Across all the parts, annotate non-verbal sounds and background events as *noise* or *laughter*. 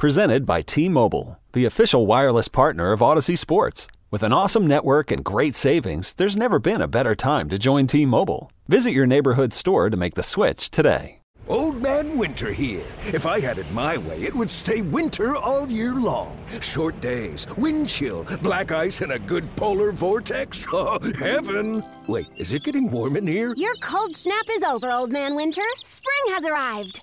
Presented by T Mobile, the official wireless partner of Audacy Sports. With an awesome network and great savings, there's never been a better time to join T Mobile. Visit your neighborhood store to make the switch today. Old Man Winter here. If I had it my way, it would stay winter all year long. Short days, wind chill, black ice, and a good polar vortex. *laughs* Oh, heaven! Wait, is it getting warm in here? Your cold snap is over, Old Man Winter. Spring has arrived.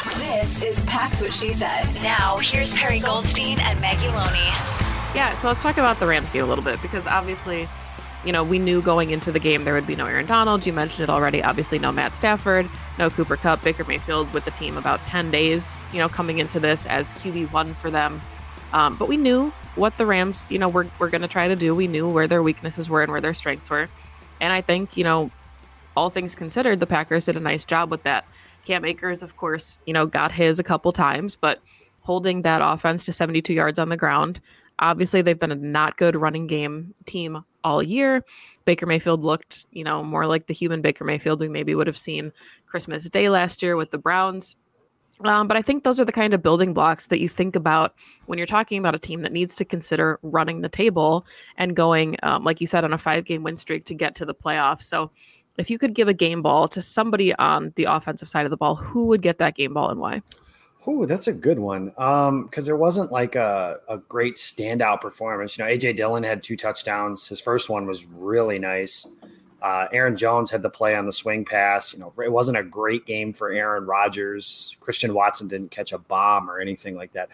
This is Pax What She Said. Now, here's Perry Goldstein and Maggie Loney. Yeah, so let's talk about the Rams game a little bit because obviously, you know, we knew going into the game there would be no Aaron Donald. You mentioned it already. Obviously, no Matt Stafford, no Cooper Kupp, Baker Mayfield with the team about 10 days, you know, coming into this as QB1 for them. Um, but we knew what the Rams, you know, were, were going to try to do. We knew where their weaknesses were and where their strengths were. And I think, you know, all things considered, the Packers did a nice job with that. Cam Akers, of course, you know, got his a couple times, but holding that offense to 72 yards on the ground. Obviously, they've been a not good running game team all year. Baker Mayfield looked, you know, more like the human Baker Mayfield we maybe would have seen Christmas Day last year with the Browns. Um, but I think those are the kind of building blocks that you think about when you're talking about a team that needs to consider running the table and going, um, like you said, on a five game win streak to get to the playoffs. So if you could give a game ball to somebody on the offensive side of the ball, who would get that game ball and why? Oh, that's a good one. Um, because there wasn't like a, a great standout performance. You know, AJ Dillon had two touchdowns. His first one was really nice. Uh, Aaron Jones had the play on the swing pass. You know, it wasn't a great game for Aaron Rodgers. Christian Watson didn't catch a bomb or anything like that.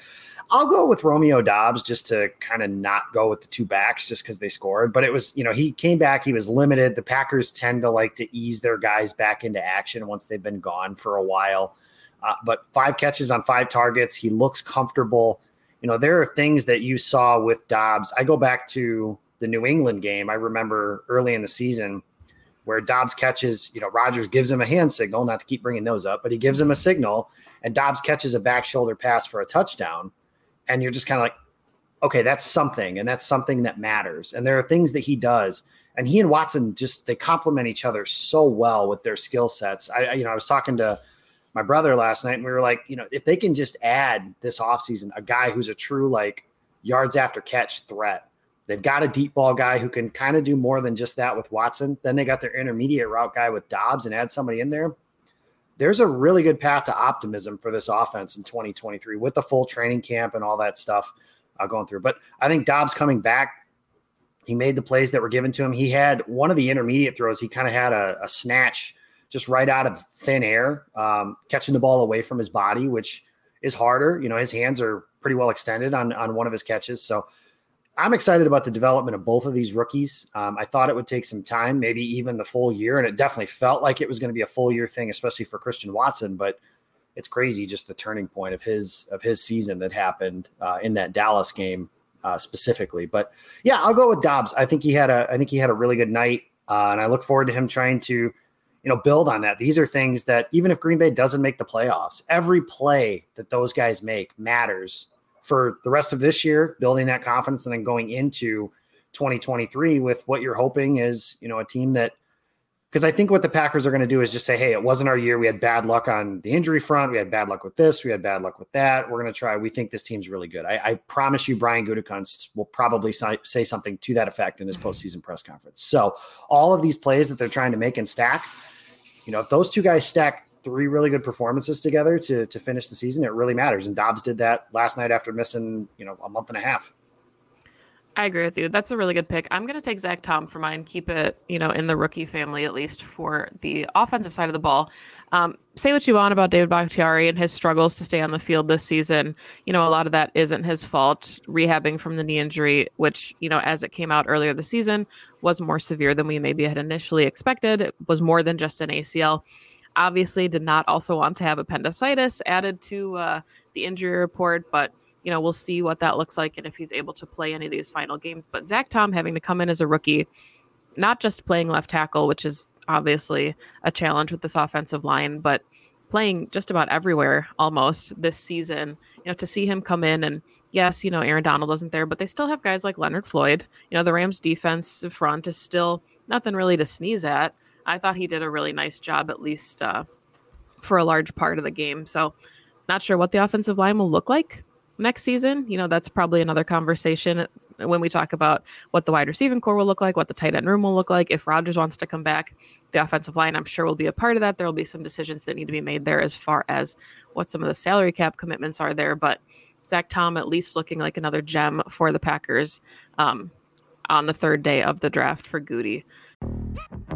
I'll go with Romeo Doubs just to kind of not go with the two backs just because they scored. But it was, you know, he came back. He was limited. The Packers tend to like to ease their guys back into action once they've been gone for a while. Uh, but five catches on five targets. He looks comfortable. You know, there are things that you saw with Dobbs. I go back to the New England game. I remember early in the season where Doubs catches, you know, Rodgers gives him a hand signal, not to keep bringing those up, but he gives him a signal, and Doubs catches a back shoulder pass for a touchdown. And you're just kind of like, okay, that's something, and that's something that matters. And there are things that he does. And he and Watson just they complement each other so well with their skill sets. I, you know, I was talking to my brother last night, and we were like, you know, if they can just add this offseason a guy who's a true like yards after catch threat They've got a deep ball guy who can kind of do more than just that with Watson. Then they got their intermediate route guy with Doubs and add somebody in there. There's a really good path to optimism for this offense in 2023 with the full training camp and all that stuff uh, going through. But I think Doubs coming back, he made the plays that were given to him. He had one of the intermediate throws, he kind of had a, a, snatch just right out of thin air, um, catching the ball away from his body, which is harder. You know, his hands are pretty well extended on, on one of his catches. So, I'm excited about the development of both of these rookies. Um, I thought it would take some time, maybe even the full year, and it definitely felt like it was going to be a full year thing, especially for Christian Watson. But it's crazy just the turning point of his of his season that happened uh, in that Dallas game uh, specifically. But yeah, I'll go with Doubs. I think he had a I think he had a really good night, uh, and I look forward to him trying to, you know, build on that. These are things that even if Green Bay doesn't make the playoffs, every play that those guys make matters for the rest of this year, building that confidence and then going into 2023 with what you're hoping is, you know, a team that because I think what the Packers are going to do is just say, hey, it wasn't our year. We had bad luck on the injury front. We had bad luck with this. We had bad luck with that. We're going to try. We think this team's really good. I, I promise you, Brian Gutekunst will probably say something to that effect in his postseason press conference. So all of these plays that they're trying to make and stack, you know, if those two guys stack three really good performances together to to finish the season, it really matters. And Doubs did that last night after missing, you know, a month and a half. I agree with you. That's a really good pick. I'm going to take Zach Tom for mine. Keep it, you know, in the rookie family at least for the offensive side of the ball. Um, say what you want about David Bakhtiari and his struggles to stay on the field this season. You know, a lot of that isn't his fault. Rehabbing from the knee injury, which you know, as it came out earlier this season, was more severe than we maybe had initially expected. It was more than just an ACL. Obviously, did not also want to have appendicitis added to uh, the injury report, but you know, we'll see what that looks like and if he's able to play any of these final games. But Zach Tom having to come in as a rookie, not just playing left tackle, which is obviously a challenge with this offensive line, but playing just about everywhere almost this season. You know, to see him come in and yes, you know, Aaron Donald wasn't there, but they still have guys like Leonard Floyd. You know, the Rams defense front is still nothing really to sneeze at. I thought he did a really nice job, at least uh, for a large part of the game. So, not sure what the offensive line will look like next season. You know, that's probably another conversation when we talk about what the wide receiving core will look like, what the tight end room will look like. If Rodgers wants to come back, the offensive line, I'm sure, will be a part of that. There will be some decisions that need to be made there as far as what some of the salary cap commitments are there. But Zach Tom, at least looking like another gem for the Packers um, on the third day of the draft for Goody.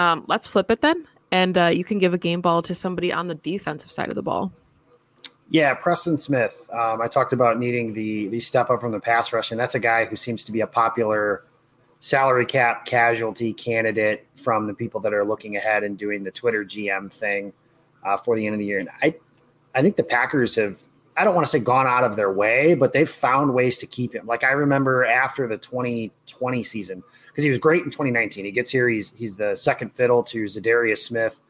Um, let's flip it then, and uh, you can give a game ball to somebody on the defensive side of the ball. Yeah, Preston Smith. Um, I talked about needing the the step up from the pass rush, and that's a guy who seems to be a popular salary cap casualty candidate from the people that are looking ahead and doing the Twitter GM thing uh, for the end of the year. And I, I think the Packers have. I don't want to say gone out of their way, but they've found ways to keep him. Like I remember after the 2020 season, because he was great in 2019. He gets here, he's he's the second fiddle to Za'Darius Smith,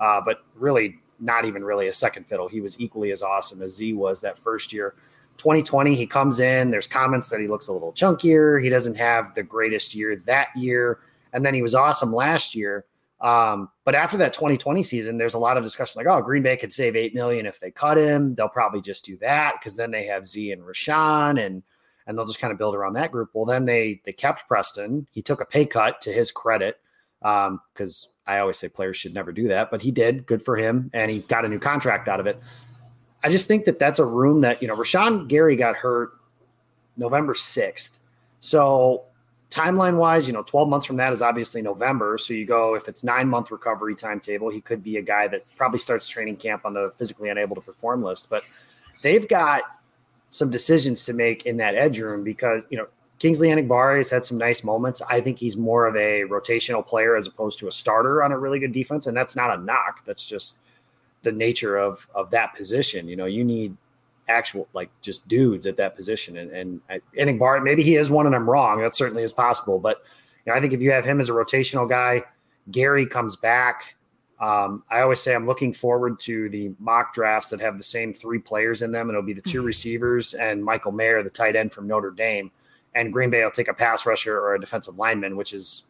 uh, but really not even really a second fiddle. He was equally as awesome as Z was that first year. 2020, he comes in. There's comments that he looks a little chunkier. He doesn't have the greatest year that year, and then he was awesome last year. Um, but after that 2020 season, there's a lot of discussion like, oh, Green Bay could save eight million if they cut him. They'll probably just do that because then they have Z and Rashan and and they'll just kind of build around that group. Well, then they they kept Preston. He took a pay cut to his credit Um, because um, I always say players should never do that, but he did. Good for him, and he got a new contract out of it. I just think that that's a room that you know Rashan Gary got hurt November sixth, so timeline wise, you know, 12 months from that is obviously November. So you go, if it's nine month recovery timetable, he could be a guy that probably starts training camp on the physically unable to perform list. But they've got some decisions to make in that edge room because you know Kingsley Enagbare has had some nice moments. I think he's more of a rotational player as opposed to a starter on a really good defense, and that's not a knock. That's just the nature of of that position. You know, you need actual like just dudes at that position, and and Enagbare maybe he is one and I'm wrong. That certainly is possible, but you know, I think if you have him as a rotational guy, Gary comes back. Um, I always say I'm looking forward to the mock drafts that have the same three players in them, and it'll be the two mm-hmm. receivers and Michael Mayer, the tight end from Notre Dame. And Green Bay will take a pass rusher or a defensive lineman, which is,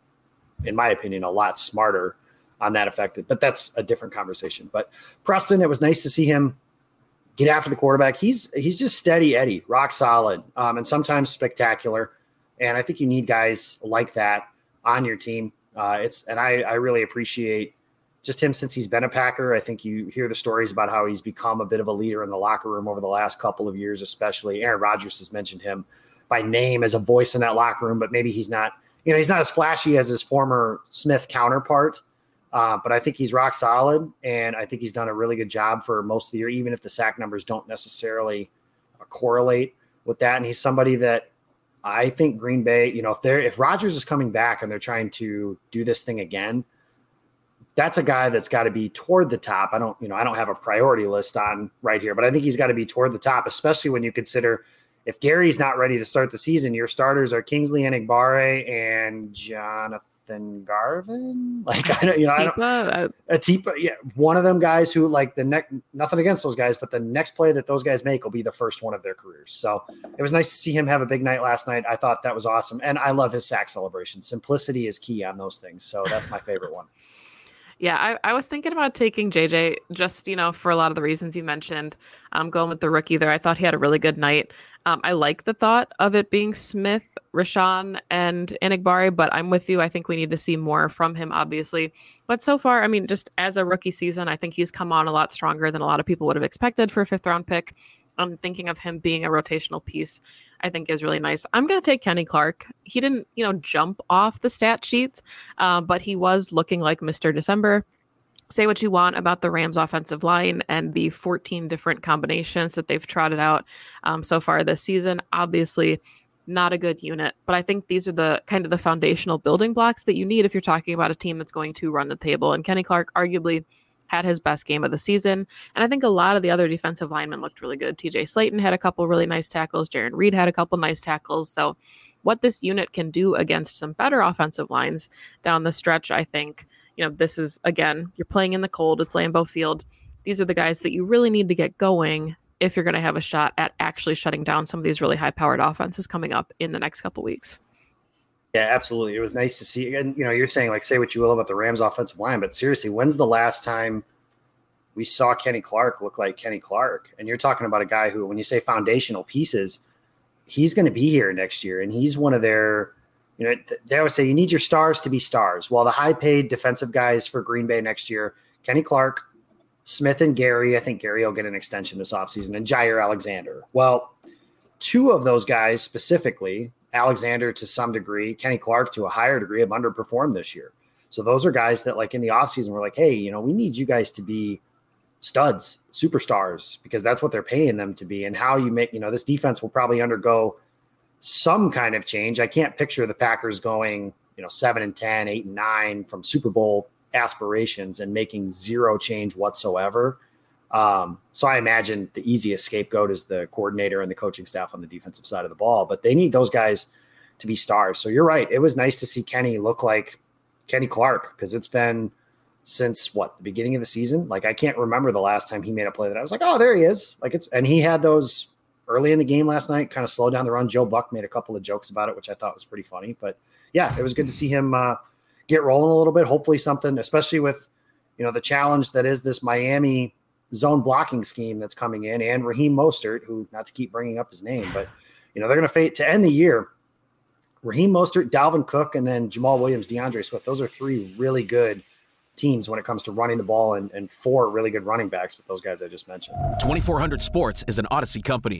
in my opinion, a lot smarter on that affected. But that's a different conversation. But Preston, it was nice to see him get after the quarterback. He's he's just steady Eddie, rock solid, um, and sometimes spectacular. And I think you need guys like that on your team. Uh, it's and I I really appreciate just him since he's been a Packer. I think you hear the stories about how he's become a bit of a leader in the locker room over the last couple of years, especially. Aaron Rodgers has mentioned him by name as a voice in that locker room, but maybe he's not. You know, he's not as flashy as his former Smith counterpart. Uh, but I think he's rock solid, and I think he's done a really good job for most of the year, even if the sack numbers don't necessarily uh, correlate with that. And he's somebody that I think Green Bay, you know, if they're if Rodgers is coming back and they're trying to do this thing again, that's a guy that's got to be toward the top. I don't, you know, I don't have a priority list on right here, but I think he's got to be toward the top, especially when you consider if Gary's not ready to start the season, your starters are Kingsley Enagbare and Jonathan Garvin. *laughs* Like I don't, you know, Atipa, I don't, uh, Atipa, yeah, one of them guys who like the next nothing against those guys, but the next play that those guys make will be the first one of their careers. So it was nice to see him have a big night last night. I thought that was awesome, and I love his sack celebration. Simplicity is key on those things, so that's my favorite one. *laughs* Yeah, I, I was thinking about taking JJ just, you know, for a lot of the reasons you mentioned. I'm going with the rookie there. I thought he had a really good night. Um, I like the thought of it being Smith, Rashan, and Enagbare, but I'm with you. I think we need to see more from him, obviously. But so far, I mean, just as a rookie season, I think he's come on a lot stronger than a lot of people would have expected for a fifth round pick. I'm thinking of him being a rotational piece, I think is really nice. I'm going to take Kenny Clark. He didn't, you know, jump off the stat sheets, uh, but he was looking like Mr. December. Say what you want about the Rams offensive line and the 14 different combinations that they've trotted out um, so far this season. Obviously, not a good unit, but I think these are the kind of the foundational building blocks that you need if you're talking about a team that's going to run the table. And Kenny Clark, arguably, had his best game of the season. And I think a lot of the other defensive linemen looked really good. TJ Slaton had a couple really nice tackles. Jarran Reed had a couple nice tackles. So, what this unit can do against some better offensive lines down the stretch, I think, you know, this is again, you're playing in the cold, it's Lambeau Field. These are the guys that you really need to get going if you're going to have a shot at actually shutting down some of these really high powered offenses coming up in the next couple weeks. Yeah, absolutely. It was nice to see. And you know, you're saying like say what you will about the Rams offensive line, but seriously, when's the last time we saw Kenny Clark look like Kenny Clark? And you're talking about a guy who, when you say foundational pieces, he's going to be here next year, and he's one of their. You know, they always say you need your stars to be stars. Well, the high-paid defensive guys for Green Bay next year, Kenny Clark, Smith, and Gary. I think Gary will get an extension this offseason, and Jaire Alexander. Well, two of those guys specifically Alexander to some degree, Kenny Clark to a higher degree have underperformed this year. So those are guys that like in the offseason we're like, hey, you know, we need you guys to be studs, superstars, because that's what they're paying them to be. And how you make, you know, this defense will probably undergo some kind of change. I can't picture the Packers going, you know, seven and 10, eight and nine from Super Bowl aspirations and making zero change whatsoever. Um, so I imagine the easiest scapegoat is the coordinator and the coaching staff on the defensive side of the ball, but they need those guys to be stars. So you're right. It was nice to see Kenny look like Kenny Clark because it's been since what the beginning of the season. Like I can't remember the last time he made a play that I was like, oh, there he is. Like it's and he had those early in the game last night, kind of slowed down the run. Joe Buck made a couple of jokes about it, which I thought was pretty funny. But yeah, it was good to see him uh, get rolling a little bit. Hopefully, something, especially with you know the challenge that is this Miami zone blocking scheme that's coming in, and Raheem Mostert, who not to keep bringing up his name, but you know they're going to fade to end the year. Raheem Mostert, Dalvin Cook, and then Jamaal Williams, D'Andre Swift. Those are three really good teams when it comes to running the ball, and, and four really good running backs with those guys I just mentioned. 2400 Sports is an Audacy company.